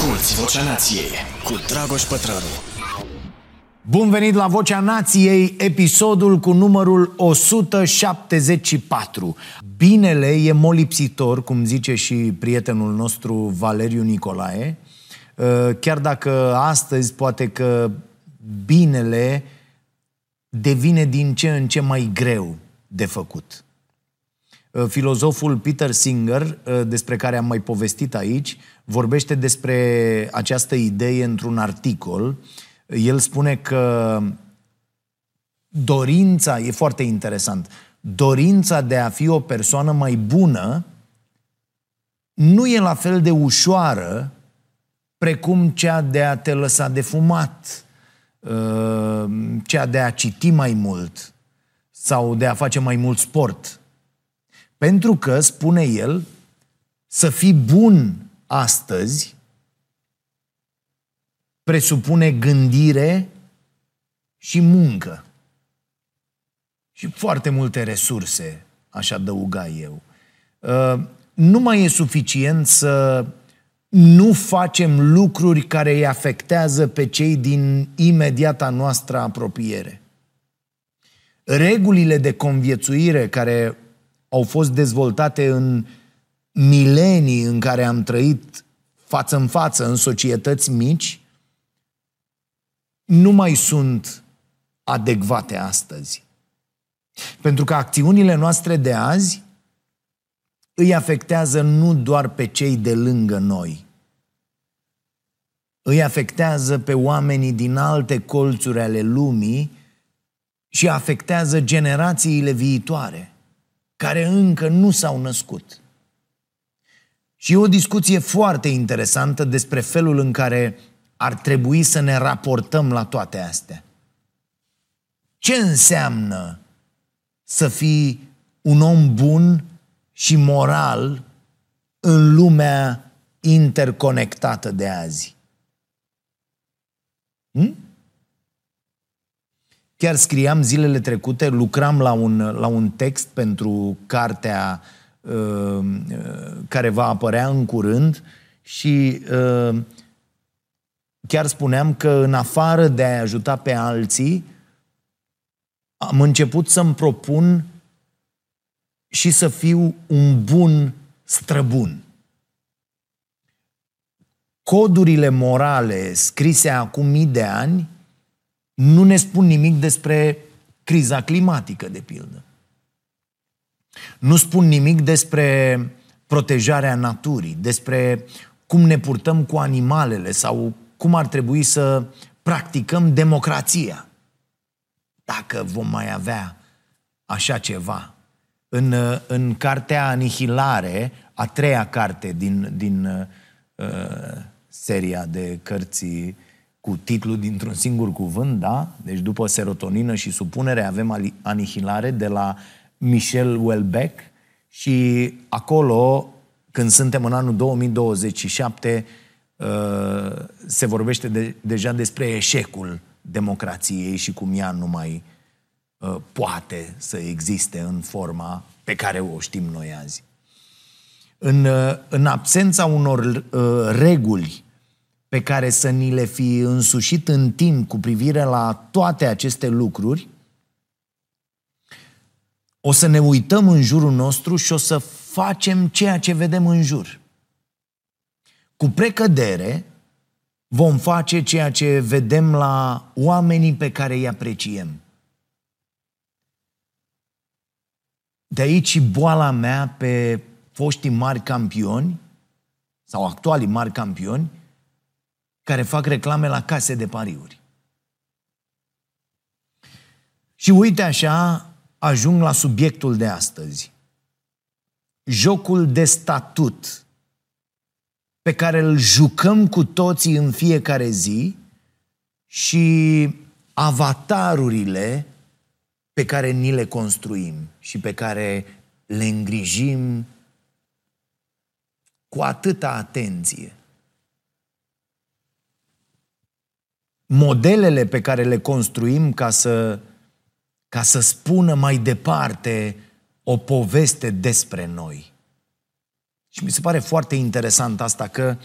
Asculți Vocea Nației cu Dragoș Pătrălu. Bun venit la Vocea Nației, episodul cu numărul 174. Binele e molipsitor, cum zice și prietenul nostru Valeriu Nicolae, uh, chiar dacă astăzi poate că binele devine din ce în ce mai greu de făcut. Uh, filozoful Peter Singer, uh, despre care am mai povestit aici, vorbește despre această idee într-un articol. El spune că dorința, e foarte interesant, dorința de a fi o persoană mai bună nu e la fel de ușoară precum cea de a te lăsa de fumat, uh, cea de a citi mai mult sau de a face mai mult sport. Pentru că, spune el, să fii bun astăzi presupune gândire și muncă. Și foarte multe resurse, aș adăuga eu. Uh, nu mai e suficient să nu facem lucruri care îi afectează pe cei din imediata noastră apropiere. Regulile de conviețuire care au fost dezvoltate în milenii în care am trăit față în față în societăți mici, nu mai sunt adecvate astăzi. Pentru că acțiunile noastre de azi îi afectează nu doar pe cei de lângă noi, îi afectează pe oamenii din alte colțuri ale lumii și afectează generațiile viitoare, care încă nu s-au născut. Și e o discuție foarte interesantă despre felul în care ar trebui să ne raportăm la toate astea. Ce înseamnă să fii un om bun și moral în lumea interconectată de azi? Hm? Chiar scriam zilele trecute, lucram la un, la un text pentru cartea uh, Uh, care va apărea în curând și uh, chiar spuneam că în afară de a ajuta pe alții, am început să-mi propun și să fiu un bun străbun. Codurile morale scrise acum mii de ani nu ne spun nimic despre criza climatică, de pildă. Nu spun nimic despre protejarea naturii, despre cum ne purtăm cu animalele sau cum ar trebui să practicăm democrația. Dacă vom mai avea așa ceva. În, în cartea Anihilare, a treia carte din, din uh, seria de cărți cu titlul dintr-un singur cuvânt, da? Deci după serotonină și supunere avem Anihilare de la Michel Welbeck și acolo, când suntem în anul 2027, uh, se vorbește de, deja despre eșecul democrației și cum ea nu mai uh, poate să existe în forma pe care o știm noi azi. În, uh, în absența unor reguli pe care să ni le fi însușit în timp cu privire la toate aceste lucruri, o să ne uităm în jurul nostru și o să facem ceea ce vedem în jur. Cu precădere vom face ceea ce vedem la oamenii pe care îi apreciem. De aici boala mea pe foștii mari campioni sau actualii mari campioni care fac reclame la case de pariuri. Și uite așa, ajung la subiectul de astăzi. Jocul de statut pe care îl jucăm cu toții în fiecare zi și avatarurile pe care ni le construim și pe care le îngrijim cu atâta atenție. Modelele pe care le construim ca să ca să spună mai departe o poveste despre noi. Și mi se pare foarte interesant asta că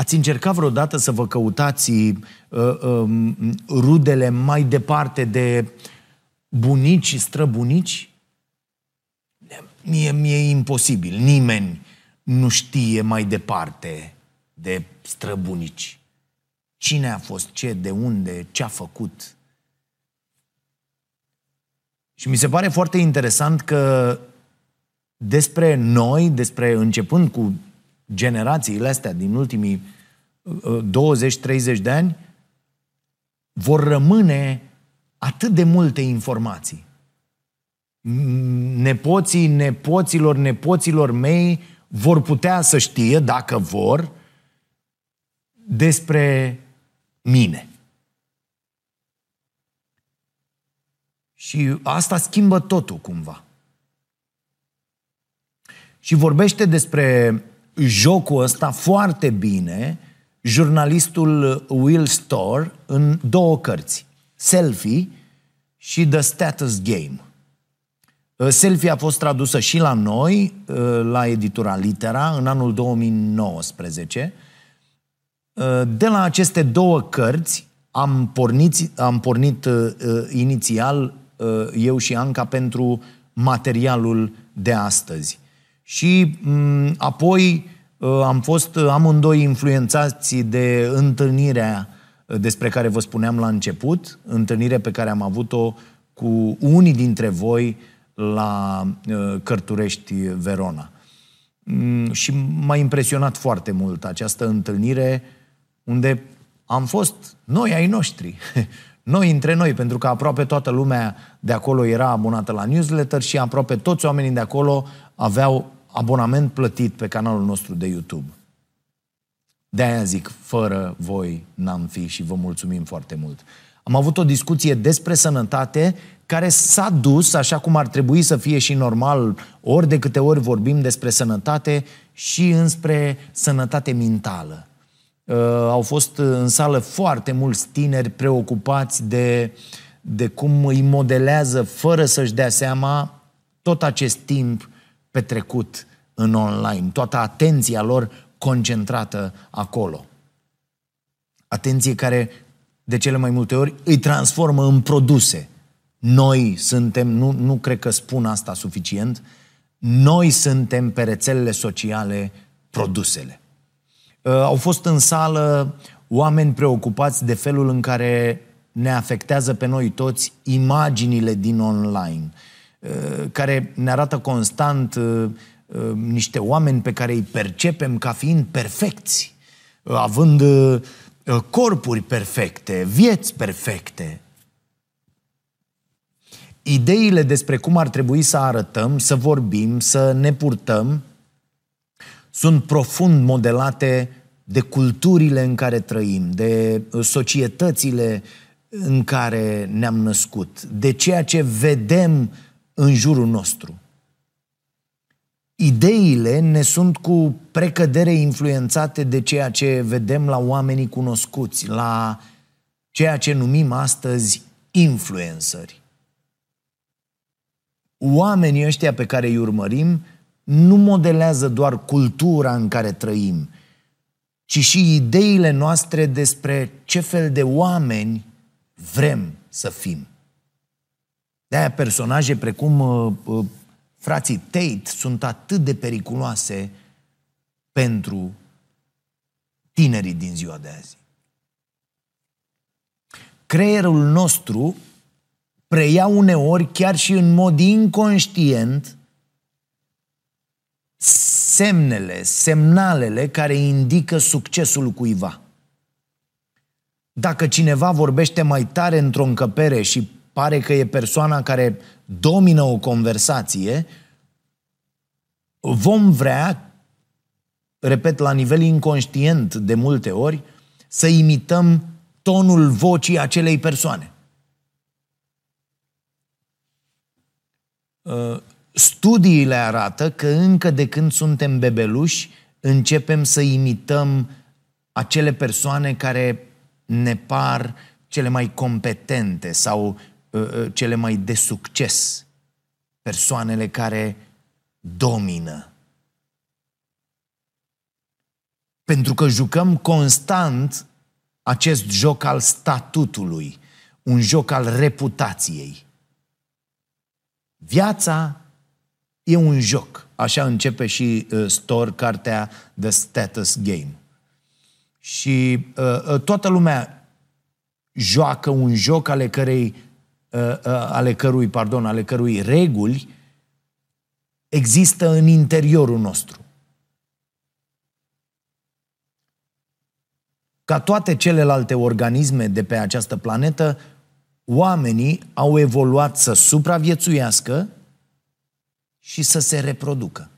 Ați încercat vreodată să vă căutați uh, uh, rudele mai departe de bunici și străbunici? Mie, mie e imposibil. Nimeni nu știe mai departe de străbunici. Cine a fost, ce, de unde, ce a făcut. Și mi se pare foarte interesant că despre noi, despre începând cu generațiile astea din ultimii 20-30 uh, de ani, vor rămâne atât de multe informații. Nepoții, nepoților, nepoților mei vor putea să știe, dacă vor, despre mine. Și asta schimbă totul cumva. Și vorbește despre jocul ăsta foarte bine jurnalistul Will Storr în două cărți. Selfie și The Status Game. Uh, Selfie a fost tradusă și la noi, uh, la editura Litera, în anul 2019. Uh, de la aceste două cărți am pornit, am pornit inițial eu și Anca pentru materialul de astăzi. Și mm, apoi am fost amândoi influențați de întâlnirea despre care vă spuneam la început, întâlnire pe care am avut-o cu unii dintre voi la uh, Cărturești Verona. Mm, și m-a impresionat foarte mult această întâlnire unde am fost noi ai noștri, noi între noi, pentru că aproape toată lumea de acolo era abonată la newsletter și aproape toți oamenii de acolo aveau abonament plătit pe canalul nostru de YouTube. De-aia zic, fără voi n-am fi și vă mulțumim foarte mult. Am avut o discuție despre sănătate care s-a dus, așa cum ar trebui să fie și normal, ori de câte ori vorbim despre sănătate și înspre sănătate mentală. Uh, au fost în sală foarte mulți tineri preocupați de, de cum îi modelează, fără să-și dea seama, tot acest timp petrecut în online, toată atenția lor concentrată acolo. Atenție care de cele mai multe ori îi transformă în produse. Noi suntem, nu, nu cred că spun asta suficient, noi suntem pe rețelele sociale produsele. Uh, au fost în sală oameni preocupați de felul în care ne afectează pe noi toți imaginile din online, uh, care ne arată constant uh, niște oameni pe care îi percepem ca fiind perfecți, având corpuri perfecte, vieți perfecte. Ideile despre cum ar trebui să arătăm, să vorbim, să ne purtăm, sunt profund modelate de culturile în care trăim, de societățile în care ne-am născut, de ceea ce vedem în jurul nostru. Ideile ne sunt cu precădere influențate de ceea ce vedem la oamenii cunoscuți, la ceea ce numim astăzi influenceri. Oamenii ăștia pe care îi urmărim nu modelează doar cultura în care trăim, ci și ideile noastre despre ce fel de oameni vrem să fim. De-aia personaje precum uh, uh, frații Tate sunt atât de periculoase pentru tinerii din ziua de azi. Creierul nostru preia uneori, chiar și în mod inconștient, semnele, semnalele care indică succesul cuiva. Dacă cineva vorbește mai tare într-o încăpere și pare că e persoana care domină o conversație, vom vrea, repet, la nivel inconștient de multe ori, să imităm tonul vocii acelei persoane. Uh, studiile arată că încă de când suntem bebeluși, începem să imităm acele persoane care ne par cele mai competente sau Uh, uh, cele mai de succes, persoanele care domină. Pentru că jucăm constant acest joc al statutului, un joc al reputației. Viața e un joc. Așa începe și uh, Store, cartea The Status Game. Și uh, uh, toată lumea joacă un joc ale cărei uh, uh, ale cărui, pardon, ale cărui reguli există în interiorul nostru. Ca toate celelalte organisme de pe această planetă, oamenii au evoluat să supraviețuiască și să se reproducă.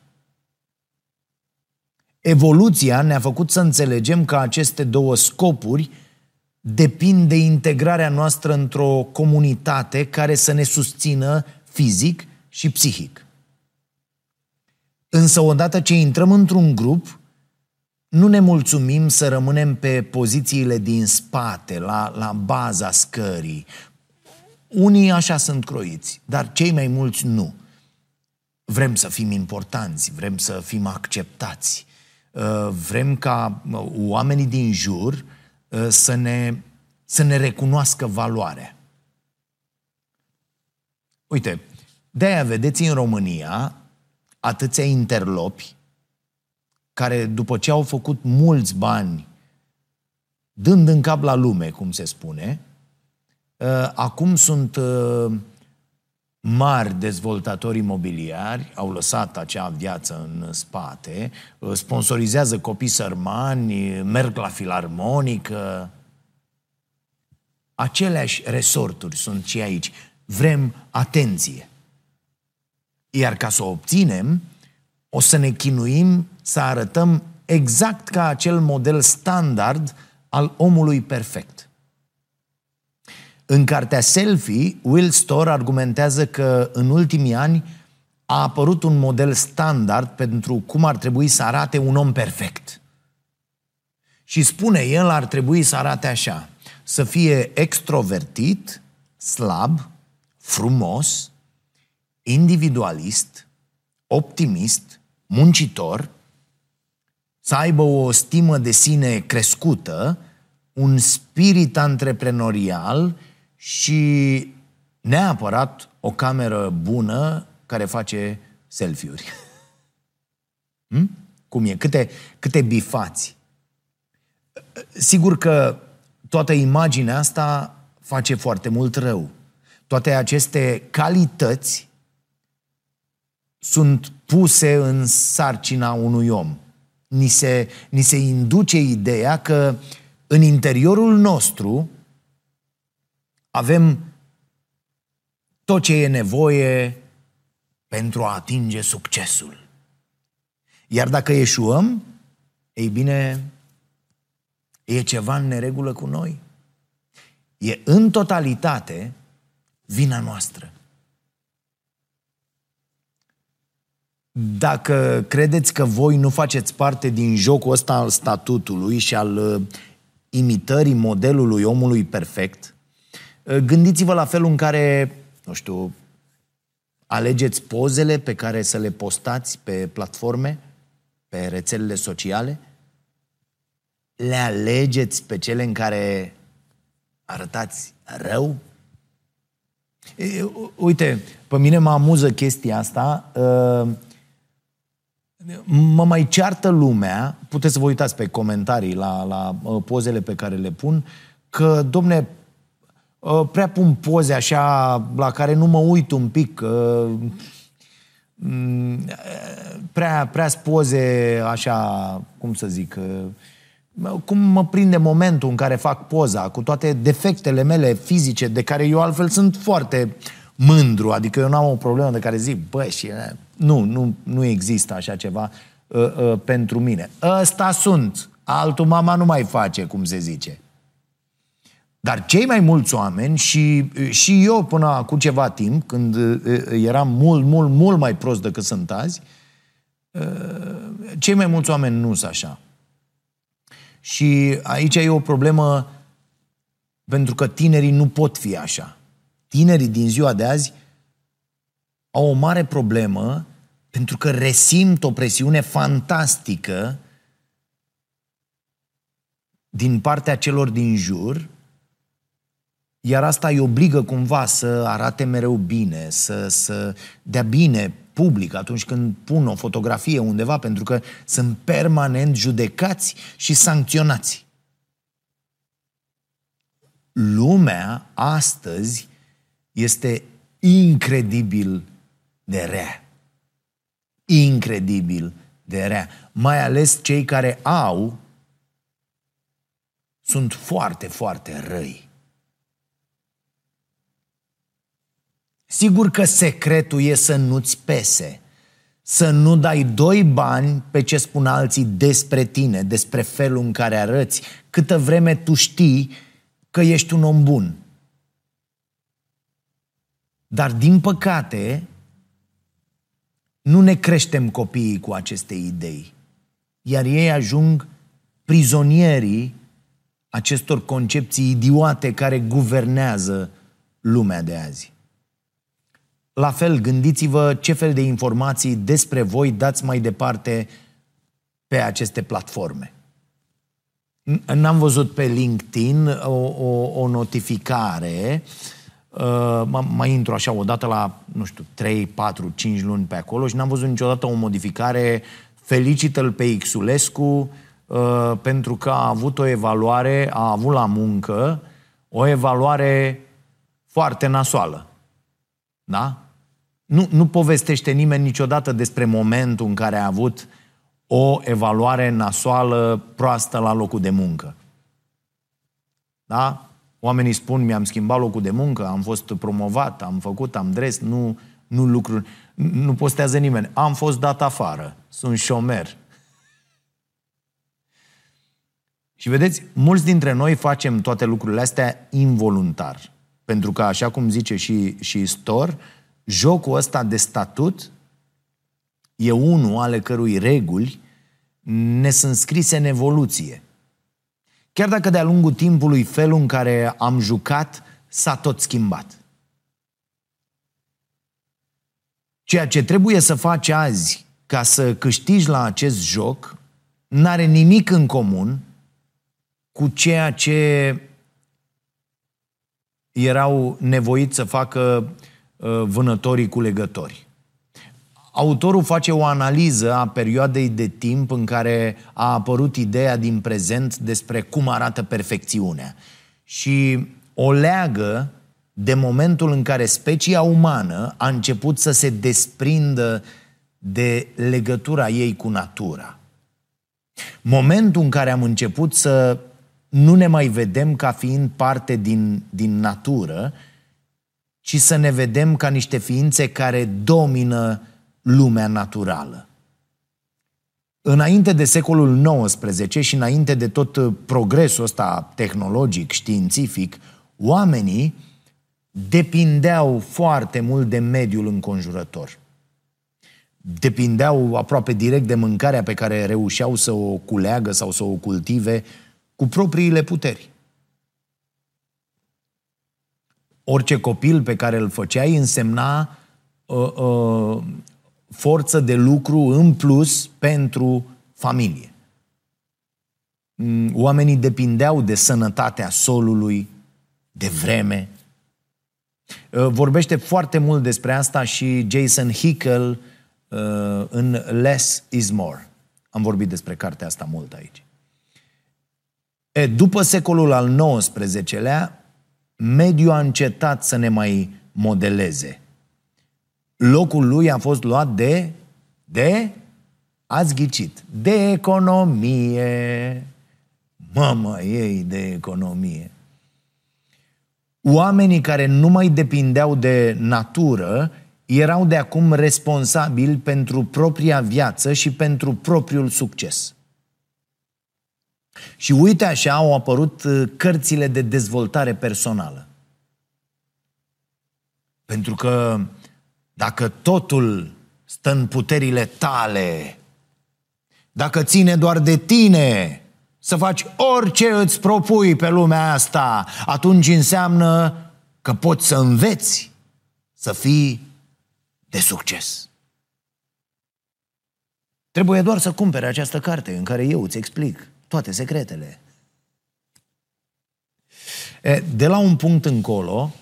Evoluția ne-a făcut să înțelegem că aceste două scopuri depind de integrarea noastră într-o comunitate care să ne susțină fizic și psihic. Însă odată ce intrăm într-un grup, nu ne mulțumim să rămânem pe pozițiile din spate, la, la baza scării. Unii așa sunt croiți, dar cei mai mulți nu. Vrem să fim importanți, vrem să fim acceptați, uh, vrem ca uh, oamenii din jur uh, să ne, să ne recunoască valoarea. Uite, de-aia vedeți în România atâția interlopi care după ce au făcut mulți bani dând în cap la lume, cum se spune, acum sunt mari dezvoltatori imobiliari au lăsat acea viață în spate, sponsorizează copii sărmani, merg la filarmonică. Aceleași resorturi sunt și aici. Vrem atenție. Iar ca să o obținem, o să ne chinuim să arătăm exact ca acel model standard al omului perfect. În cartea Selfie, Will Storr argumentează că în ultimii ani a apărut un model standard pentru cum ar trebui să arate un om perfect. Și spune, el ar trebui să arate așa, să fie extrovertit, slab, frumos, individualist, optimist, muncitor, să aibă o stimă de sine crescută, un spirit antreprenorial și neapărat o cameră bună care face selfie-uri. Hmm? Cum e? Câte, câte bifați. Sigur că toată imaginea asta face foarte mult rău. Toate aceste calități sunt puse în sarcina unui om. Ni se, ni se induce ideea că în interiorul nostru avem tot ce e nevoie pentru a atinge succesul. Iar dacă eșuăm, ei bine, e ceva în neregulă cu noi. E în totalitate vina noastră. Dacă credeți că voi nu faceți parte din jocul ăsta al statutului și al uh, imitării modelului omului perfect, uh, gândiți-vă la felul în care, nu știu, alegeți pozele pe care să le postați pe platforme, pe rețelele sociale, le alegeți pe cele în care arătați rău? E, uite, pe mine mă amuză chestia asta. Uh, mă mai ceartă lumea, puteți să vă uitați pe comentarii la, la uh, pozele pe care le pun, că, domne, uh, prea pun poze așa la care nu mă uit un pic, uh, mm, prea, prea poze așa, cum să zic, cum mă prinde momentul în care fac poza, cu toate defectele mele fizice, de care eu altfel sunt foarte mândru, adică eu n-am o problemă de care zic, bă, și nu, nu, nu există așa ceva uh, uh, pentru mine. Ăsta sunt, altul mama nu mai face, cum se zice. Dar cei mai mulți oameni și, și eu până acum ceva timp, când uh, eram mult, mult, mult mai prost decât sunt azi, uh, cei mai mulți oameni nu sunt așa. Și aici e o problemă pentru că tinerii nu pot fi așa. Tinerii din ziua de azi au o mare problemă pentru că resimt o presiune fantastică din partea celor din jur, iar asta îi obligă cumva să arate mereu bine, să, să dea bine public atunci când pun o fotografie undeva, pentru că sunt permanent judecați și sancționați. Lumea astăzi este incredibil de rea. Incredibil de rea. Mai ales cei care au sunt foarte, foarte răi. Sigur că secretul e să nu-ți pese, să nu dai doi bani pe ce spun alții despre tine, despre felul în care arăți, câtă vreme tu știi că ești un om bun. Dar, din păcate, nu ne creștem copiii cu aceste idei, iar ei ajung prizonierii acestor concepții idiote care guvernează lumea de azi. La fel, gândiți-vă ce fel de informații despre voi dați mai departe pe aceste platforme. N-am văzut pe LinkedIn o, o, o notificare, uh, mai intru așa odată la, nu știu, 3, 4, 5 luni pe acolo și n-am văzut niciodată o modificare felicită-l pe Xulescu uh, pentru că a avut o evaluare, a avut la muncă o evaluare foarte nasoală. Da? Nu, nu povestește nimeni niciodată despre momentul în care a avut o evaluare nasoală, proastă la locul de muncă. Da? Oamenii spun, mi-am schimbat locul de muncă, am fost promovat, am făcut, am dres, nu, nu lucruri, nu postează nimeni. Am fost dat afară, sunt șomer. Și vedeți, mulți dintre noi facem toate lucrurile astea involuntar. Pentru că, așa cum zice și, și Stor, jocul ăsta de statut e unul ale cărui reguli ne sunt scrise în evoluție. Chiar dacă de-a lungul timpului felul în care am jucat s-a tot schimbat. Ceea ce trebuie să faci azi ca să câștigi la acest joc n-are nimic în comun cu ceea ce erau nevoiți să facă Uh, vânătorii cu legători. Autorul face o analiză a perioadei de timp în care a apărut ideea din prezent despre cum arată perfecțiunea și o leagă de momentul în care specia umană a început să se desprindă de legătura ei cu natura. Momentul în care am început să nu ne mai vedem ca fiind parte din, din natură, ci să ne vedem ca niște ființe care domină lumea naturală. Înainte de secolul XIX și înainte de tot progresul ăsta tehnologic, științific, oamenii depindeau foarte mult de mediul înconjurător. Depindeau aproape direct de mâncarea pe care reușeau să o culeagă sau să o cultive cu propriile puteri. Orice copil pe care îl făceai însemna uh, uh, forță de lucru în plus pentru familie. Mm, oamenii depindeau de sănătatea solului, de vreme. Uh, vorbește foarte mult despre asta și Jason Hickel uh, în Less is More. Am vorbit despre cartea asta mult aici. E, după secolul al XIX-lea, mediul a încetat să ne mai modeleze. Locul lui a fost luat de, de, ați ghicit, de economie. Mamă ei de economie. Oamenii care nu mai depindeau de natură erau de acum responsabili pentru propria viață și pentru propriul succes. Și uite așa au apărut uh, cărțile de dezvoltare personală. Pentru că dacă totul stă în puterile tale, dacă ține doar de tine să faci orice îți propui pe lumea asta, atunci înseamnă că poți să înveți să fii de succes. Trebuie doar să cumpere această carte în care eu îți explic toate secretele. E, de la un punct încolo,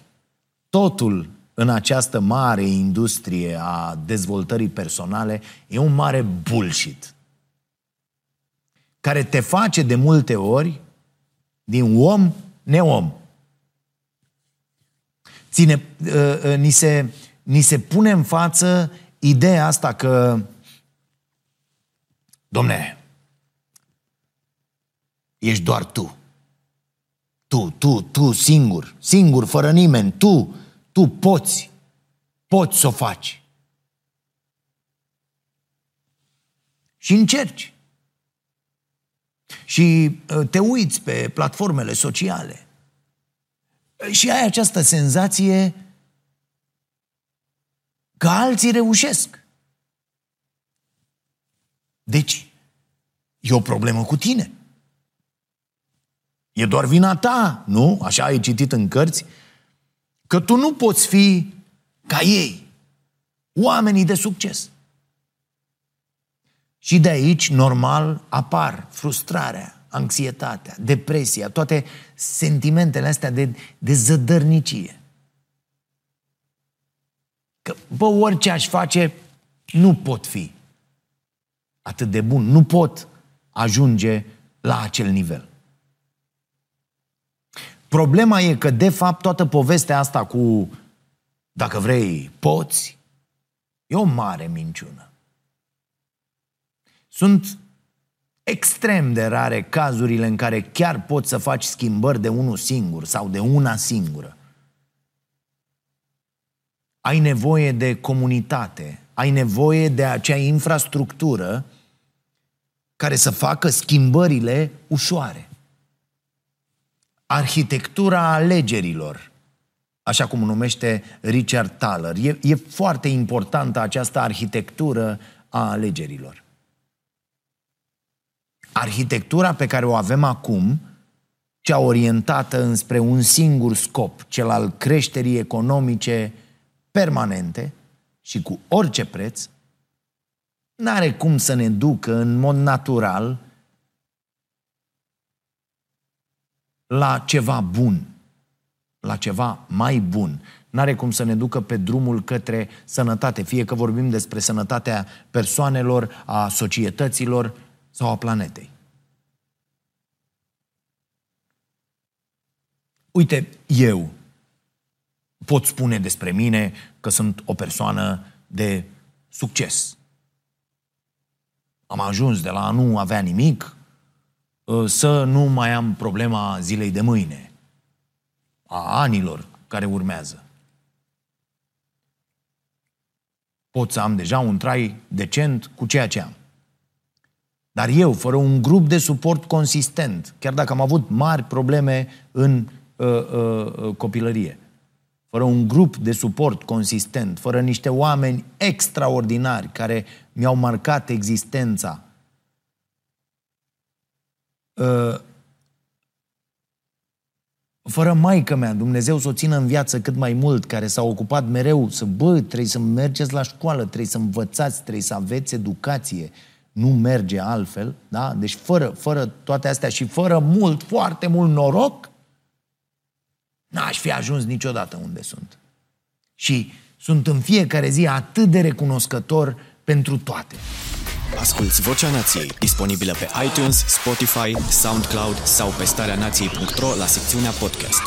totul în această mare industrie a dezvoltării personale e un mare bullshit care te face de multe ori din om neom. Ține, uh, uh, ni, se, ni se pune în față ideea asta că domne, ești doar tu. Tu, tu, tu singur, singur, fără nimeni, tu, tu poți, poți să o faci. Și încerci. Și uh, te uiți pe platformele sociale. Și ai această senzație că alții reușesc. Deci, e o problemă cu tine. E doar vina ta, nu? Așa ai citit în cărți. Că tu nu poți fi ca ei, oamenii de succes. Și de aici, normal, apar frustrarea, anxietatea, depresia, toate sentimentele astea de, de zădărnicie. Că, bă, orice aș face, nu pot fi atât de bun, nu pot ajunge la acel nivel. Problema e că, de fapt, toată povestea asta cu, dacă vrei, poți, e o mare minciună. Sunt extrem de rare cazurile în care chiar poți să faci schimbări de unul singur sau de una singură. Ai nevoie de comunitate, ai nevoie de acea infrastructură care să facă schimbările ușoare. Arhitectura alegerilor, așa cum numește Richard Thaler. E, e foarte importantă această arhitectură a alegerilor. Arhitectura pe care o avem acum, cea orientată înspre un singur scop, cel al creșterii economice permanente și cu orice preț, n-are cum să ne ducă în mod natural la ceva bun, la ceva mai bun. N-are cum să ne ducă pe drumul către sănătate, fie că vorbim despre sănătatea persoanelor, a societăților sau a planetei. Uite, eu pot spune despre mine că sunt o persoană de succes. Am ajuns de la a nu avea nimic ă, să nu mai am problema zilei de mâine, a anilor care urmează. Pot să am deja un trai decent cu ceea ce am. Dar eu, fără un grup de suport consistent, chiar dacă am avut mari probleme în uh, uh, uh, copilărie, fără un grup de suport consistent, fără niște oameni extraordinari care mi-au marcat existența, uh, fără maică mea, Dumnezeu să o țină în viață cât mai mult, care s-a ocupat mereu să, bă, trebuie să mergeți la școală, trebuie să învățați, trebuie să aveți educație, nu merge altfel, da? Deci fără, fără toate astea și fără mult, foarte mult noroc, n-aș fi ajuns niciodată unde sunt. Și sunt în fiecare zi atât de recunoscător pentru toate. Asculți Vocea Nației, disponibilă pe iTunes, Spotify, SoundCloud sau pe starea nației.ro la secțiunea podcast.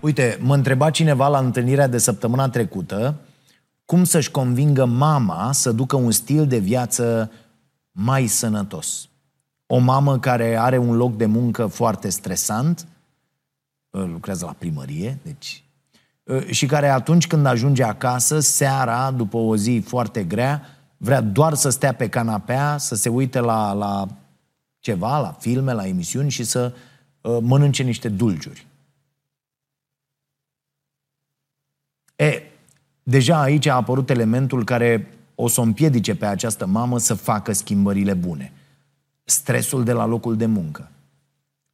Uite, mă întreba cineva la întâlnirea de săptămâna trecută cum să-și convingă mama să ducă un stil de viață mai sănătos. O mamă care are un loc de muncă foarte stresant, lucrează la primărie, deci și care atunci când ajunge acasă, seara, după o zi foarte grea, vrea doar să stea pe canapea, să se uite la, la ceva, la filme, la emisiuni și să uh, mănânce niște dulciuri. E, deja aici a apărut elementul care o să o împiedice pe această mamă să facă schimbările bune. Stresul de la locul de muncă.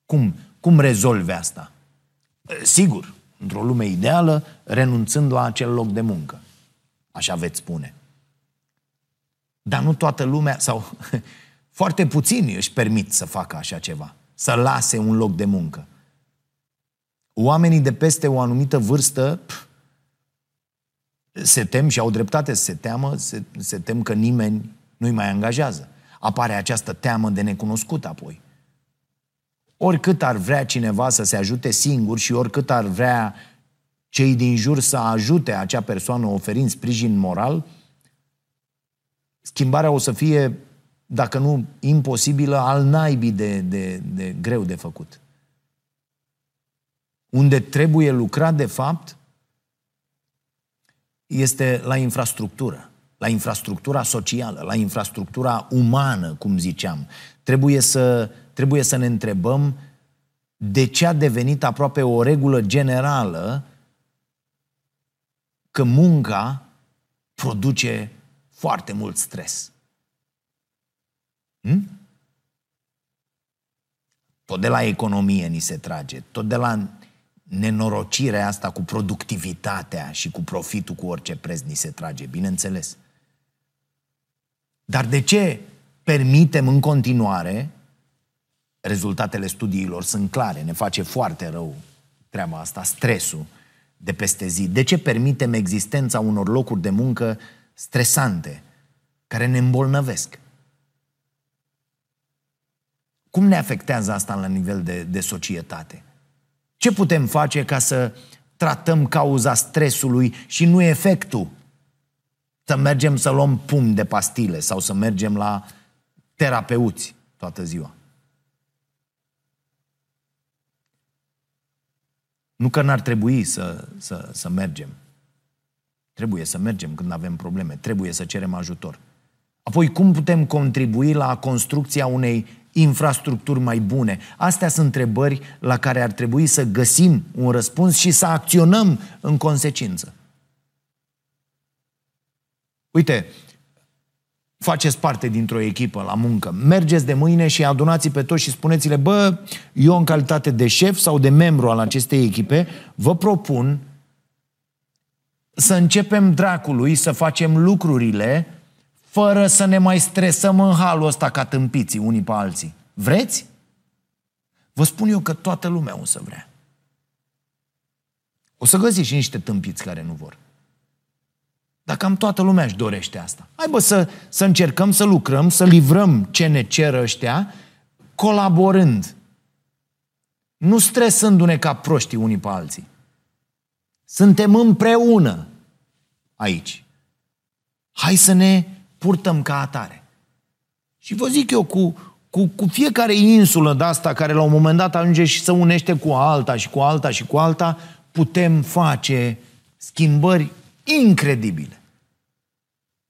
Cum, cum rezolve asta? Sigur, într-o lume ideală, renunțând la acel loc de muncă. Așa veți spune. Dar nu toată lumea, sau foarte puțini își permit să facă așa ceva. Să lase un loc de muncă. oamenii de peste o anumită vârstă pf, se tem și au dreptate să se teamă, se, se tem că nimeni nu-i mai angajează. Apare această teamă de necunoscut apoi. Oricât ar vrea cineva să se ajute singur și oricât ar vrea cei din jur să ajute acea persoană oferind sprijin moral, schimbarea o să fie, dacă nu imposibilă, al naibii de, de, de greu de făcut. Unde trebuie lucrat, de fapt, este la infrastructură, la infrastructura socială, la infrastructura umană, cum ziceam. Trebuie să, trebuie să ne întrebăm de ce a devenit aproape o regulă generală că munca produce foarte mult stres. Hm? Tot de la economie ni se trage, tot de la nenorocirea asta cu productivitatea și cu profitul cu orice preț ni se trage, bineînțeles. Dar de ce permitem în continuare, rezultatele studiilor sunt clare, ne face foarte rău treaba asta, stresul de peste zi. De ce permitem existența unor locuri de muncă stresante, care ne îmbolnăvesc? Cum ne afectează asta la nivel de, de societate? Ce putem face ca să tratăm cauza stresului și nu efectul? Să mergem să luăm pum de pastile sau să mergem la terapeuți toată ziua. Nu că n-ar trebui să, să, să mergem. Trebuie să mergem când avem probleme. Trebuie să cerem ajutor. Apoi, cum putem contribui la construcția unei infrastructuri mai bune? Astea sunt întrebări la care ar trebui să găsim un răspuns și să acționăm în consecință. Uite, faceți parte dintr-o echipă la muncă, mergeți de mâine și adunați pe toți și spuneți-le, bă, eu în calitate de șef sau de membru al acestei echipe, vă propun să începem dracului să facem lucrurile fără să ne mai stresăm în halul ăsta ca tâmpiții unii pe alții. Vreți? Vă spun eu că toată lumea o să vrea. O să găsiți și niște tâmpiți care nu vor. Dar cam toată lumea își dorește asta. Hai bă să, să încercăm să lucrăm, să livrăm ce ne cer ăștia, colaborând. Nu stresându-ne ca proștii unii pe alții. Suntem împreună aici. Hai să ne purtăm ca atare. Și vă zic eu, cu, cu, cu fiecare insulă de asta care la un moment dat ajunge și să unește cu alta și cu alta și cu alta, putem face schimbări incredibile.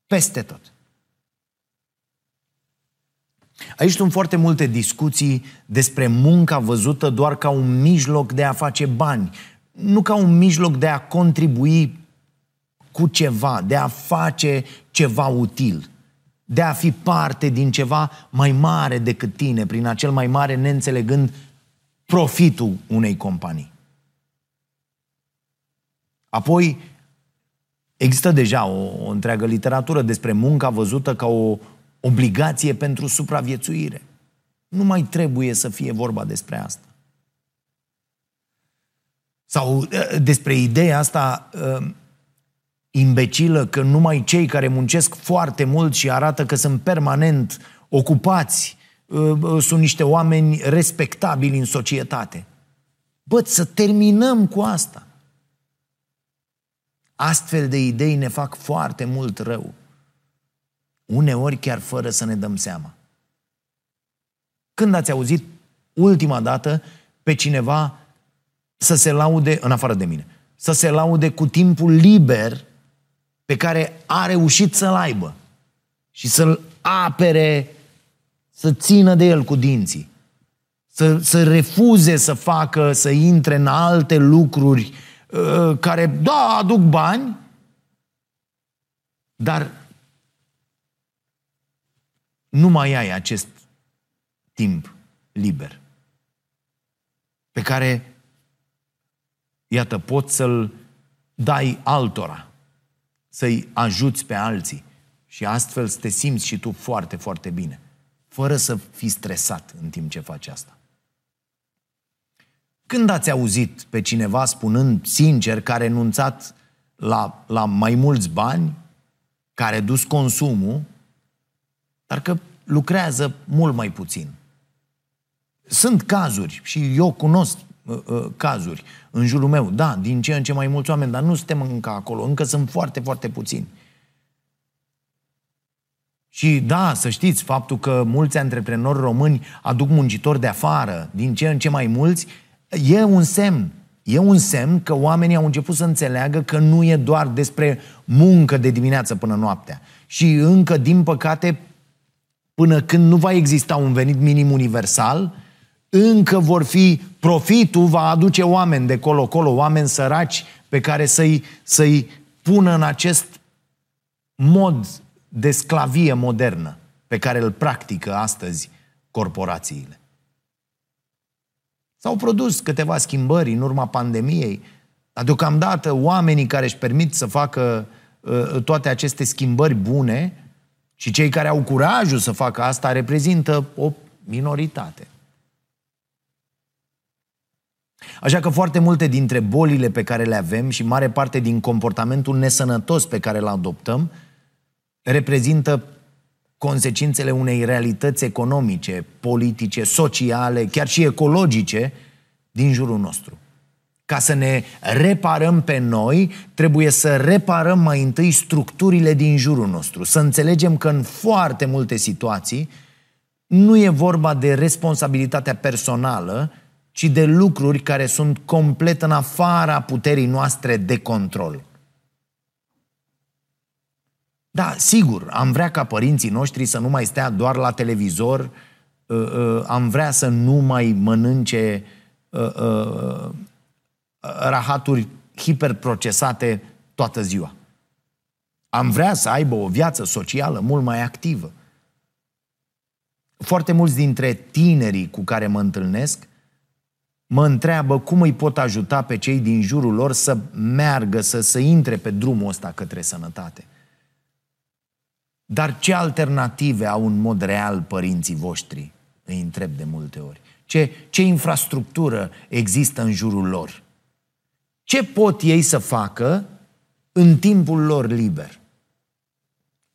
Peste tot. Aici sunt foarte multe discuții despre munca văzută doar ca un mijloc de a face bani, nu ca un mijloc de a contribui cu ceva, de a face ceva util, de a fi parte din ceva mai mare decât tine, prin acel mai mare neînțelegând profitul unei companii. Apoi, există deja o, o întreagă literatură despre munca văzută ca o obligație pentru supraviețuire. Nu mai trebuie să fie vorba despre asta. Sau eh, despre ideea asta eh, imbecilă că numai cei care muncesc foarte mult și arată că sunt permanent ocupați uh, sunt niște oameni respectabili în societate. Bă, să terminăm cu asta. Astfel de idei ne fac foarte mult rău. Uneori chiar fără să ne dăm seama. Când ați auzit ultima dată pe cineva să se laude, în afară de mine, să se laude cu timpul liber pe care a reușit să-l aibă și să-l apere, să țină de el cu dinții, să, să refuze să facă, să intre în alte lucruri uh, care, da, aduc bani, dar nu mai ai acest timp liber pe care, iată, poți să-l dai altora să-i ajuți pe alții și astfel să te simți și tu foarte, foarte bine, fără să fii stresat în timp ce faci asta. Când ați auzit pe cineva spunând sincer că a renunțat la, la mai mulți bani, care a dus consumul, dar că lucrează mult mai puțin? Sunt cazuri și eu cunosc uh, uh, cazuri în jurul meu, da, din ce în ce mai mulți oameni, dar nu suntem încă acolo, încă sunt foarte, foarte puțini. Și da, să știți, faptul că mulți antreprenori români aduc muncitori de afară, din ce în ce mai mulți, e un semn. E un semn că oamenii au început să înțeleagă că nu e doar despre muncă de dimineață până noaptea. Și încă, din păcate, până când nu va exista un venit minim universal, încă vor fi, profitul va aduce oameni de colo-colo, oameni săraci pe care să-i, să-i pună în acest mod de sclavie modernă pe care îl practică astăzi corporațiile. S-au produs câteva schimbări în urma pandemiei, dar deocamdată oamenii care își permit să facă uh, toate aceste schimbări bune și cei care au curajul să facă asta reprezintă o minoritate. Așa că foarte multe dintre bolile pe care le avem și mare parte din comportamentul nesănătos pe care îl adoptăm reprezintă consecințele unei realități economice, politice, sociale, chiar și ecologice din jurul nostru. Ca să ne reparăm pe noi, trebuie să reparăm mai întâi structurile din jurul nostru. Să înțelegem că în foarte multe situații nu e vorba de responsabilitatea personală, ci de lucruri care sunt complet în afara puterii noastre de control. Da, sigur, am vrea ca părinții noștri să nu mai stea doar la televizor, uh, uh, am vrea să nu mai mănânce uh, rahaturi hiperprocesate toată ziua. Am vrea să aibă o viață socială mult mai activă. Foarte mulți dintre tinerii cu care mă întâlnesc mă întreabă cum îi pot ajuta pe cei din jurul lor să meargă, să, să intre pe drumul ăsta către sănătate. Dar ce alternative au în mod real părinții voștri? Îi întreb de multe ori. Ce, ce infrastructură există în jurul lor? Ce pot ei să facă în timpul lor liber?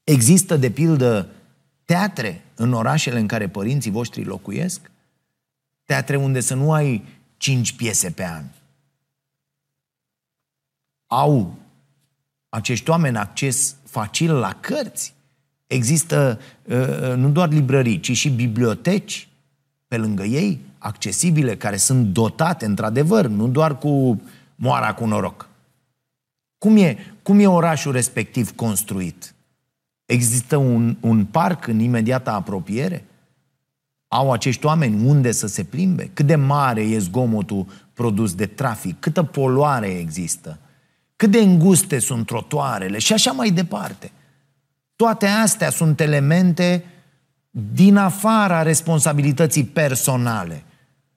Există, de pildă, teatre în orașele în care părinții voștri locuiesc? Teatre unde să nu ai cinci piese pe an. Au acești oameni acces facil la cărți? Există uh, uh, nu doar librării, ci și biblioteci pe lângă ei, accesibile, care sunt dotate, într-adevăr, nu doar cu moara cu noroc. Cum e, cum e orașul respectiv construit? Există un, un parc în imediata apropiere? Au acești oameni unde să se plimbe? Cât de mare e zgomotul produs de trafic? Câtă poluare există? Cât de înguste sunt trotuarele? Și așa mai departe. Toate astea sunt elemente din afara responsabilității personale,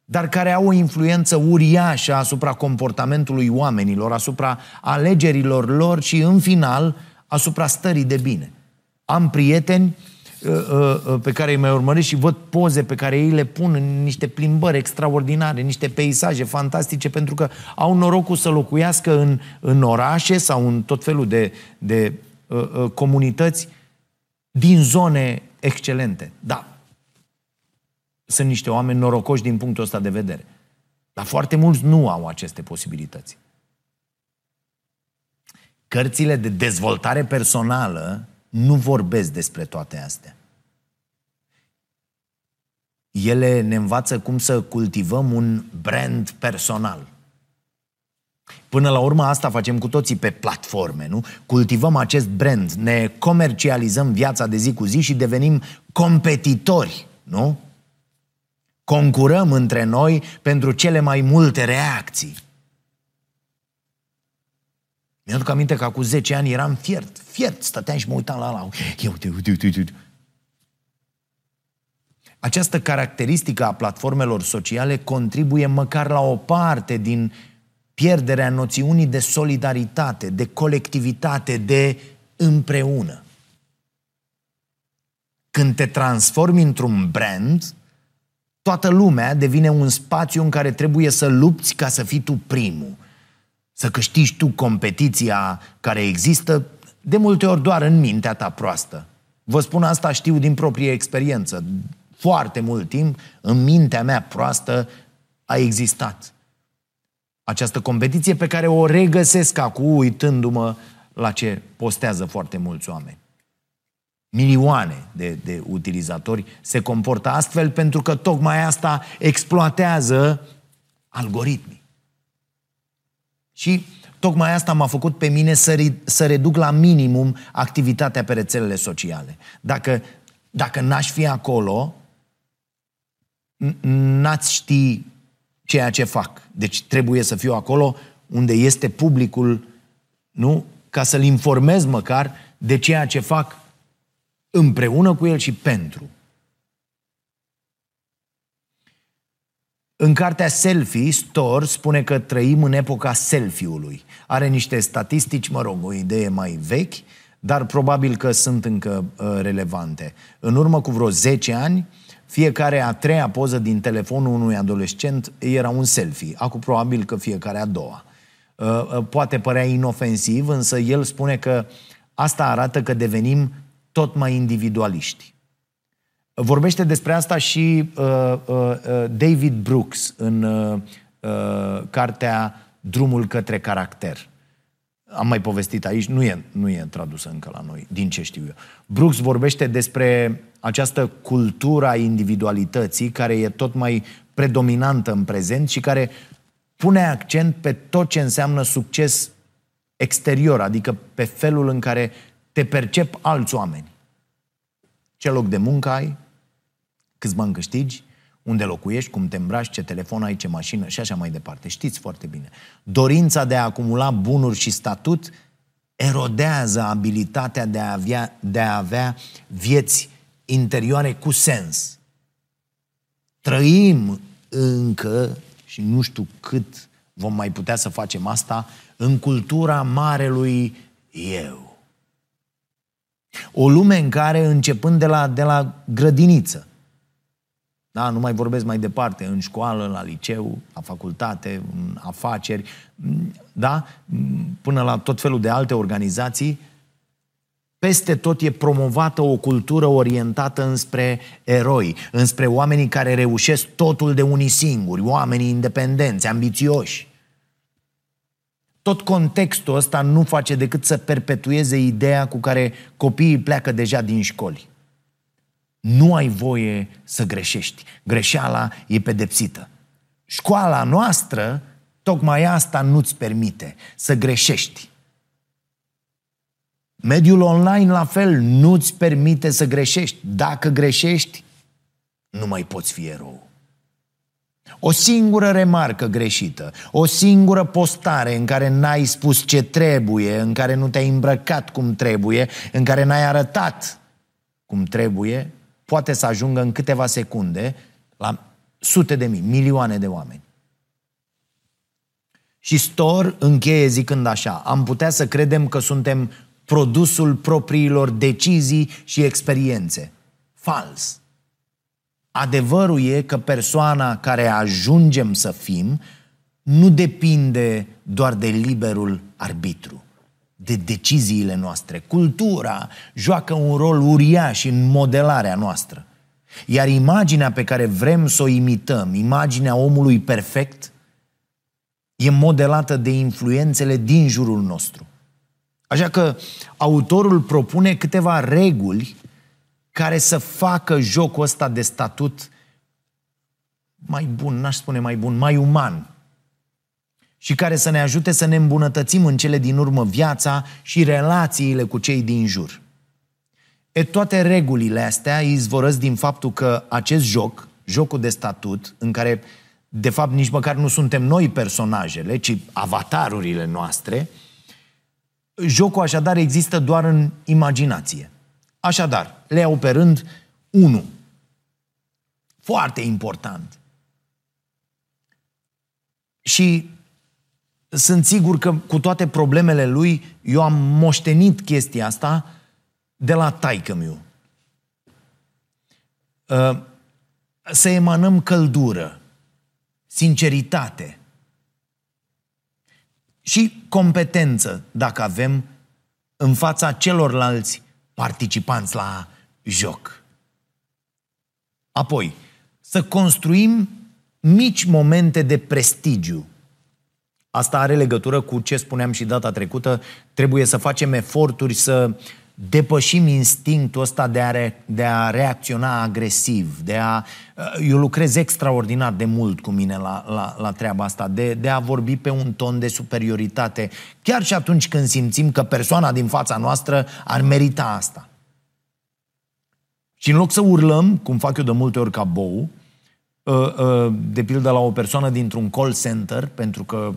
dar care au o influență uriașă asupra comportamentului oamenilor, asupra alegerilor lor și, în final, asupra stării de bine. Am prieteni uh, uh, uh, pe care îi mai urmăresc și văd poze pe care ei le pun în niște plimbări extraordinare, niște peisaje fantastice, pentru că au norocul să locuiască în, în orașe sau în tot felul de, de uh, uh, comunități din zone excelente. Da, sunt niște oameni norocoși din punctul ăsta de vedere. Dar foarte mulți nu au aceste posibilități. Cărțile de dezvoltare personală nu vorbesc despre toate astea. Ele ne învață cum să cultivăm un brand personal. Până la urmă asta facem cu toții pe platforme, nu? Cultivăm acest brand, ne comercializăm viața de zi cu zi și devenim competitori, nu? Concurăm între noi pentru cele mai multe reacții. Mi-aduc aminte că cu 10 ani eram fiert, fiert, stăteam și mă uitam la ala. Eu, uite, uite, uite, uite. Această caracteristică a platformelor sociale contribuie măcar la o parte din pierderea noțiunii de solidaritate, de colectivitate, de împreună. Când te transformi într-un brand, toată lumea devine un spațiu în care trebuie să lupți ca să fii tu primul. Să câștigi tu competiția care există de multe ori doar în mintea ta proastă. Vă spun asta, știu din proprie experiență. Foarte mult timp, în mintea mea proastă, a existat. Această competiție pe care o regăsesc acum, uitându-mă la ce postează foarte mulți oameni. Milioane de, de utilizatori se comportă astfel pentru că tocmai asta exploatează algoritmii. Și tocmai asta m-a făcut pe mine să, să reduc la minimum activitatea pe rețelele sociale. Dacă, dacă n-aș fi acolo, n-ați ști ceea ce fac. Deci trebuie să fiu acolo unde este publicul, nu? Ca să-l informez măcar de ceea ce fac împreună cu el și pentru. În cartea Selfie, Store spune că trăim în epoca selfie-ului. Are niște statistici, mă rog, o idee mai vechi, dar probabil că sunt încă uh, relevante. În urmă cu vreo 10 ani, fiecare a treia poză din telefonul unui adolescent era un selfie. Acum probabil că fiecare a doua. Uh, uh, poate părea inofensiv, însă el spune că asta arată că devenim tot mai individualiști. Vorbește despre asta și uh, uh, uh, David Brooks în uh, uh, cartea Drumul către caracter. Am mai povestit aici, nu e, nu e tradusă încă la noi, din ce știu eu. Brooks vorbește despre această cultură a individualității care e tot mai predominantă în prezent și care pune accent pe tot ce înseamnă succes exterior, adică pe felul în care te percep alți oameni. Ce loc de muncă ai, câți bani câștigi, unde locuiești, cum te îmbraci, ce telefon ai, ce mașină și așa mai departe. Știți foarte bine. Dorința de a acumula bunuri și statut erodează abilitatea de a avea, de a avea vieți interioare cu sens. Trăim încă, și nu știu cât vom mai putea să facem asta, în cultura marelui eu. O lume în care, începând de la, de la grădiniță, da? Nu mai vorbesc mai departe, în școală, la liceu, la facultate, în afaceri, da? până la tot felul de alte organizații, peste tot e promovată o cultură orientată înspre eroi, înspre oamenii care reușesc totul de unii singuri, oamenii independenți, ambițioși. Tot contextul ăsta nu face decât să perpetueze ideea cu care copiii pleacă deja din școli. Nu ai voie să greșești. Greșeala e pedepsită. Școala noastră, tocmai asta nu-ți permite să greșești. Mediul online, la fel, nu-ți permite să greșești. Dacă greșești, nu mai poți fi erou. O singură remarcă greșită, o singură postare în care n-ai spus ce trebuie, în care nu te-ai îmbrăcat cum trebuie, în care n-ai arătat cum trebuie, poate să ajungă în câteva secunde la sute de mii, milioane de oameni. Și Stor încheie zicând așa, am putea să credem că suntem produsul propriilor decizii și experiențe. Fals. Adevărul e că persoana care ajungem să fim nu depinde doar de liberul arbitru de deciziile noastre. Cultura joacă un rol uriaș în modelarea noastră. Iar imaginea pe care vrem să o imităm, imaginea omului perfect, e modelată de influențele din jurul nostru. Așa că autorul propune câteva reguli care să facă jocul ăsta de statut mai bun, n-aș spune mai bun, mai uman, și care să ne ajute să ne îmbunătățim în cele din urmă viața și relațiile cu cei din jur. E toate regulile astea izvorăsc din faptul că acest joc, jocul de statut, în care de fapt nici măcar nu suntem noi personajele, ci avatarurile noastre, jocul așadar există doar în imaginație. Așadar, le iau pe rând 1. Foarte important. Și sunt sigur că cu toate problemele lui, eu am moștenit chestia asta de la taică miu. Uh, să emanăm căldură, sinceritate și competență, dacă avem, în fața celorlalți participanți la joc. Apoi, să construim mici momente de prestigiu. Asta are legătură cu ce spuneam și data trecută. Trebuie să facem eforturi să depășim instinctul ăsta de a, re, de a reacționa agresiv, de a... Eu lucrez extraordinar de mult cu mine la, la, la treaba asta, de, de a vorbi pe un ton de superioritate, chiar și atunci când simțim că persoana din fața noastră ar merita asta. Și în loc să urlăm, cum fac eu de multe ori ca bou, ă, ă, de pildă la o persoană dintr-un call center, pentru că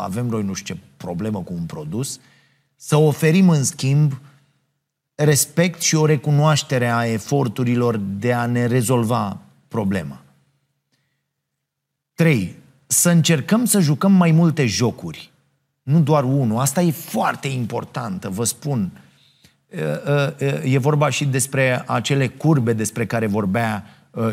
avem noi nu știu ce problemă cu un produs, să oferim în schimb respect și o recunoaștere a eforturilor de a ne rezolva problema. 3. Să încercăm să jucăm mai multe jocuri. Nu doar unul. Asta e foarte importantă, vă spun. E vorba și despre acele curbe despre care vorbea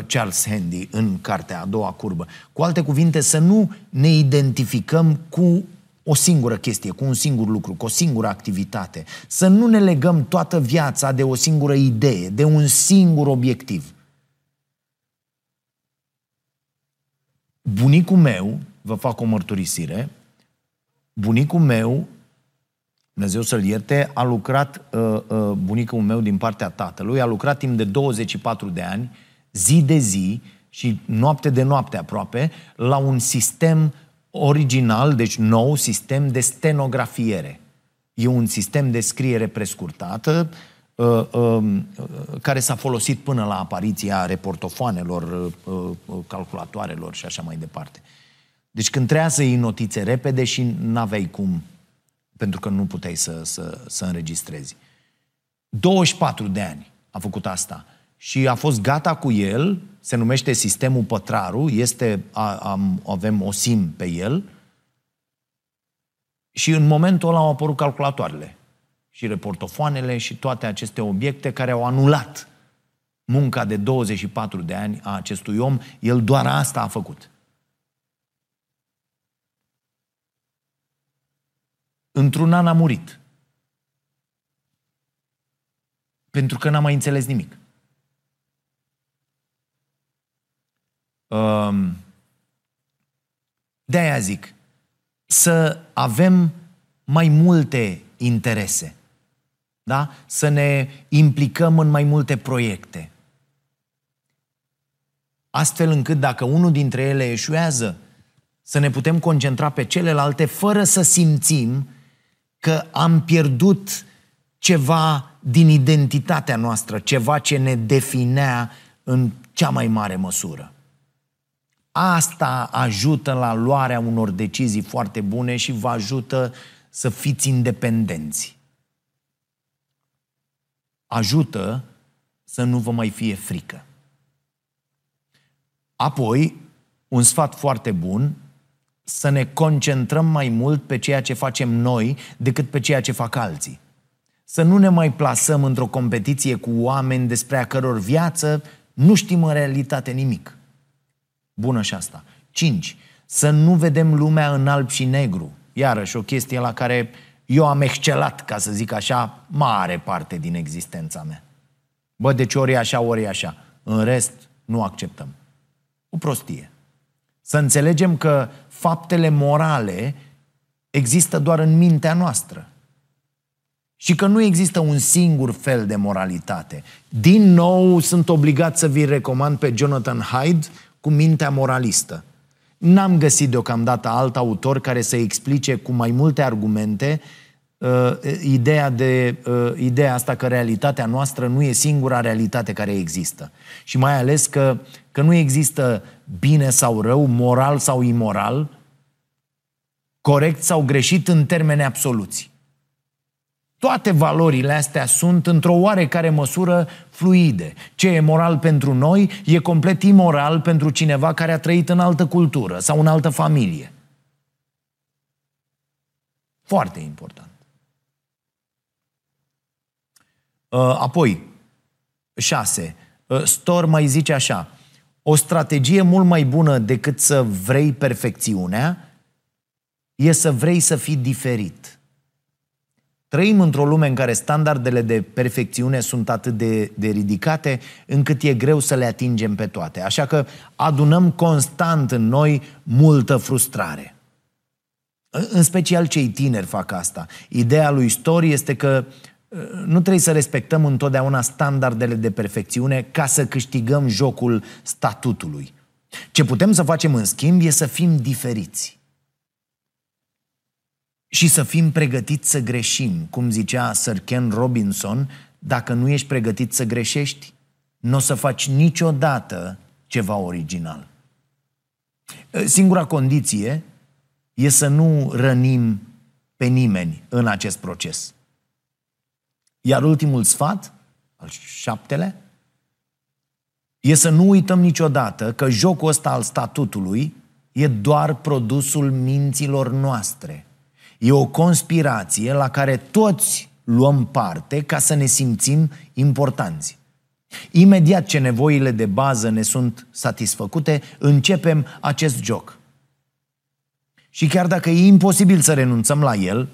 Charles Handy în cartea a doua curbă. Cu alte cuvinte, să nu ne identificăm cu o singură chestie, cu un singur lucru, cu o singură activitate. Să nu ne legăm toată viața de o singură idee, de un singur obiectiv. Bunicul meu, vă fac o mărturisire, bunicul meu, Dumnezeu să-l ierte, a lucrat, uh, uh, bunicul meu din partea tatălui, a lucrat timp de 24 de ani, zi de zi și noapte de noapte aproape, la un sistem original, deci nou, sistem de stenografiere. E un sistem de scriere prescurtată uh, uh, care s-a folosit până la apariția reportofoanelor, uh, calculatoarelor și așa mai departe. Deci când trebuia să iei notițe repede și n-aveai cum, pentru că nu puteai să, să, să înregistrezi. 24 de ani a făcut asta și a fost gata cu el, se numește sistemul Pătraru, este, a, am, avem o SIM pe el și în momentul ăla au apărut calculatoarele și reportofoanele și toate aceste obiecte care au anulat munca de 24 de ani a acestui om, el doar asta a făcut. Într-un an a murit. Pentru că n-a mai înțeles nimic. Um, de-aia zic, să avem mai multe interese. Da? Să ne implicăm în mai multe proiecte. Astfel încât dacă unul dintre ele eșuează, să ne putem concentra pe celelalte fără să simțim că am pierdut ceva din identitatea noastră, ceva ce ne definea în cea mai mare măsură. Asta ajută la luarea unor decizii foarte bune și vă ajută să fiți independenți. Ajută să nu vă mai fie frică. Apoi, un sfat foarte bun, să ne concentrăm mai mult pe ceea ce facem noi decât pe ceea ce fac alții. Să nu ne mai plasăm într-o competiție cu oameni despre a căror viață nu știm în realitate nimic. Bună și asta. 5. Să nu vedem lumea în alb și negru. Iarăși o chestie la care eu am excelat, ca să zic așa, mare parte din existența mea. Bă, deci ori e așa, ori e așa. În rest, nu acceptăm. O prostie. Să înțelegem că faptele morale există doar în mintea noastră. Și că nu există un singur fel de moralitate. Din nou, sunt obligat să vi recomand pe Jonathan Hyde, cu mintea moralistă. N-am găsit deocamdată alt autor care să explice cu mai multe argumente uh, ideea, de, uh, ideea asta că realitatea noastră nu e singura realitate care există. Și mai ales că, că nu există bine sau rău, moral sau imoral, corect sau greșit în termeni absoluți. Toate valorile astea sunt într-o oarecare măsură fluide. Ce e moral pentru noi e complet imoral pentru cineva care a trăit în altă cultură sau în altă familie. Foarte important. Uh, apoi, șase. Uh, Stor mai zice așa. O strategie mult mai bună decât să vrei perfecțiunea e să vrei să fii diferit. Trăim într-o lume în care standardele de perfecțiune sunt atât de, de ridicate încât e greu să le atingem pe toate. Așa că adunăm constant în noi multă frustrare. În special cei tineri fac asta. Ideea lui Story este că uh, nu trebuie să respectăm întotdeauna standardele de perfecțiune ca să câștigăm jocul statutului. Ce putem să facem în schimb e să fim diferiți. Și să fim pregătiți să greșim. Cum zicea Sir Ken Robinson, dacă nu ești pregătit să greșești, nu o să faci niciodată ceva original. Singura condiție e să nu rănim pe nimeni în acest proces. Iar ultimul sfat, al șaptele, e să nu uităm niciodată că jocul ăsta al statutului e doar produsul minților noastre. E o conspirație la care toți luăm parte ca să ne simțim importanți. Imediat ce nevoile de bază ne sunt satisfăcute, începem acest joc. Și chiar dacă e imposibil să renunțăm la el,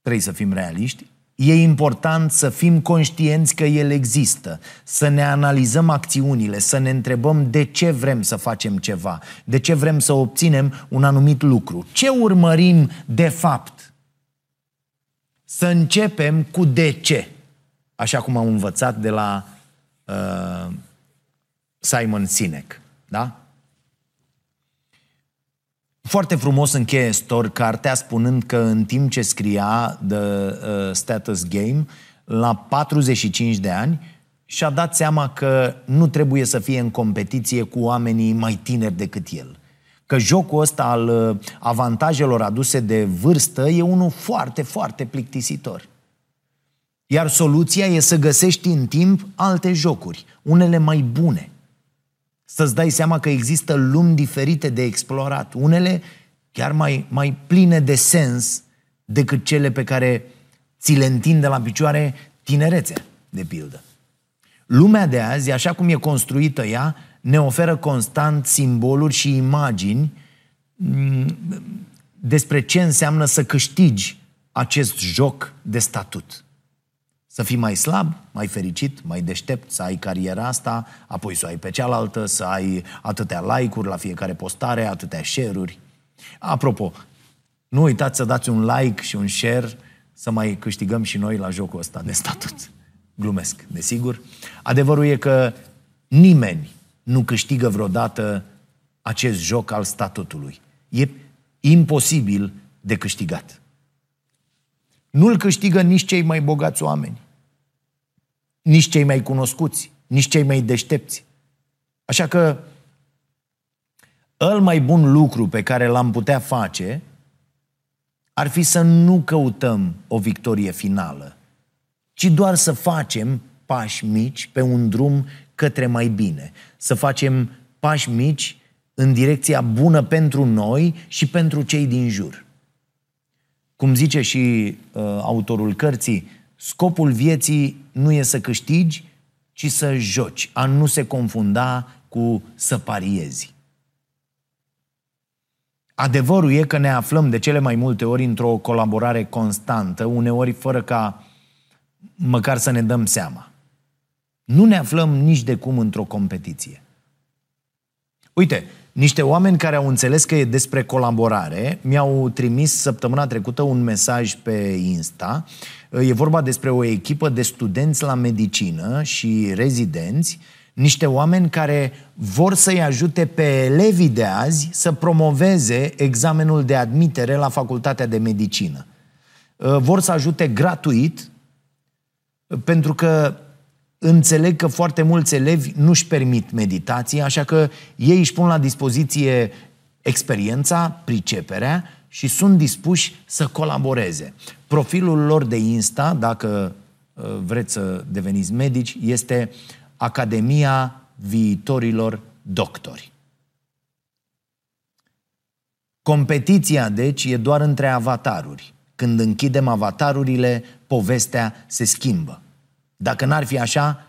trebuie să fim realiști, e important să fim conștienți că el există, să ne analizăm acțiunile, să ne întrebăm de ce vrem să facem ceva, de ce vrem să obținem un anumit lucru, ce urmărim de fapt. Să începem cu de ce, așa cum am învățat de la uh, Simon Sinek. Da? Foarte frumos încheie Stor cartea spunând că în timp ce scria The uh, Status Game, la 45 de ani, și-a dat seama că nu trebuie să fie în competiție cu oamenii mai tineri decât el. Că jocul ăsta al uh, avantajelor aduse de vârstă e unul foarte, foarte plictisitor. Iar soluția e să găsești în timp alte jocuri, unele mai bune – să-ți dai seama că există lumi diferite de explorat, unele chiar mai, mai pline de sens decât cele pe care ți le întinde la picioare tinerețea, de pildă. Lumea de azi, așa cum e construită ea, ne oferă constant simboluri și imagini mm, despre ce înseamnă să câștigi acest joc de statut. Să fii mai slab, mai fericit, mai deștept, să ai cariera asta, apoi să o ai pe cealaltă, să ai atâtea like-uri la fiecare postare, atâtea share-uri. Apropo, nu uitați să dați un like și un share să mai câștigăm și noi la jocul ăsta de statut. Glumesc, desigur. Adevărul e că nimeni nu câștigă vreodată acest joc al statutului. E imposibil de câștigat. Nu-l câștigă nici cei mai bogați oameni, nici cei mai cunoscuți, nici cei mai deștepți. Așa că îl mai bun lucru pe care l-am putea face ar fi să nu căutăm o victorie finală, ci doar să facem pași mici pe un drum către mai bine. Să facem pași mici în direcția bună pentru noi și pentru cei din jur. Cum zice și uh, autorul cărții, scopul vieții nu e să câștigi, ci să joci, a nu se confunda cu să pariezi. Adevărul e că ne aflăm de cele mai multe ori într-o colaborare constantă, uneori fără ca măcar să ne dăm seama. Nu ne aflăm nici de cum într-o competiție. Uite, niște oameni care au înțeles că e despre colaborare mi-au trimis săptămâna trecută un mesaj pe Insta. E vorba despre o echipă de studenți la medicină și rezidenți, niște oameni care vor să-i ajute pe elevii de azi să promoveze examenul de admitere la facultatea de medicină. Vor să ajute gratuit, pentru că înțeleg că foarte mulți elevi nu-și permit meditație, așa că ei își pun la dispoziție experiența, priceperea și sunt dispuși să colaboreze. Profilul lor de Insta, dacă uh, vreți să deveniți medici, este Academia Viitorilor Doctori. Competiția, deci, e doar între avataruri. Când închidem avatarurile, povestea se schimbă. Dacă n-ar fi așa,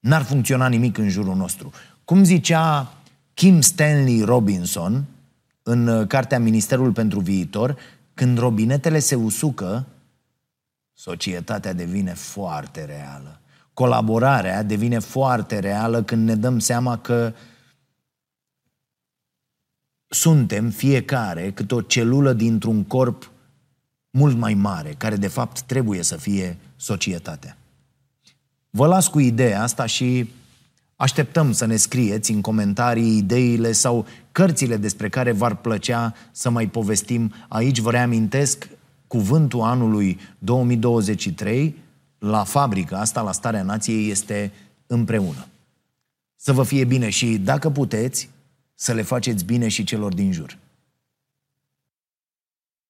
n-ar funcționa nimic în jurul nostru. Cum zicea Kim Stanley Robinson în uh, cartea Ministerul pentru Viitor, când robinetele se usucă, societatea devine foarte reală. Colaborarea devine foarte reală când ne dăm seama că suntem fiecare cât o celulă dintr-un corp mult mai mare, care de fapt trebuie să fie societatea. Vă las cu ideea asta și așteptăm să ne scrieți în comentarii ideile sau cărțile despre care v-ar plăcea să mai povestim. Aici vă reamintesc cuvântul anului 2023 la fabrica asta, la Starea Nației, este împreună. Să vă fie bine și, dacă puteți, să le faceți bine și celor din jur.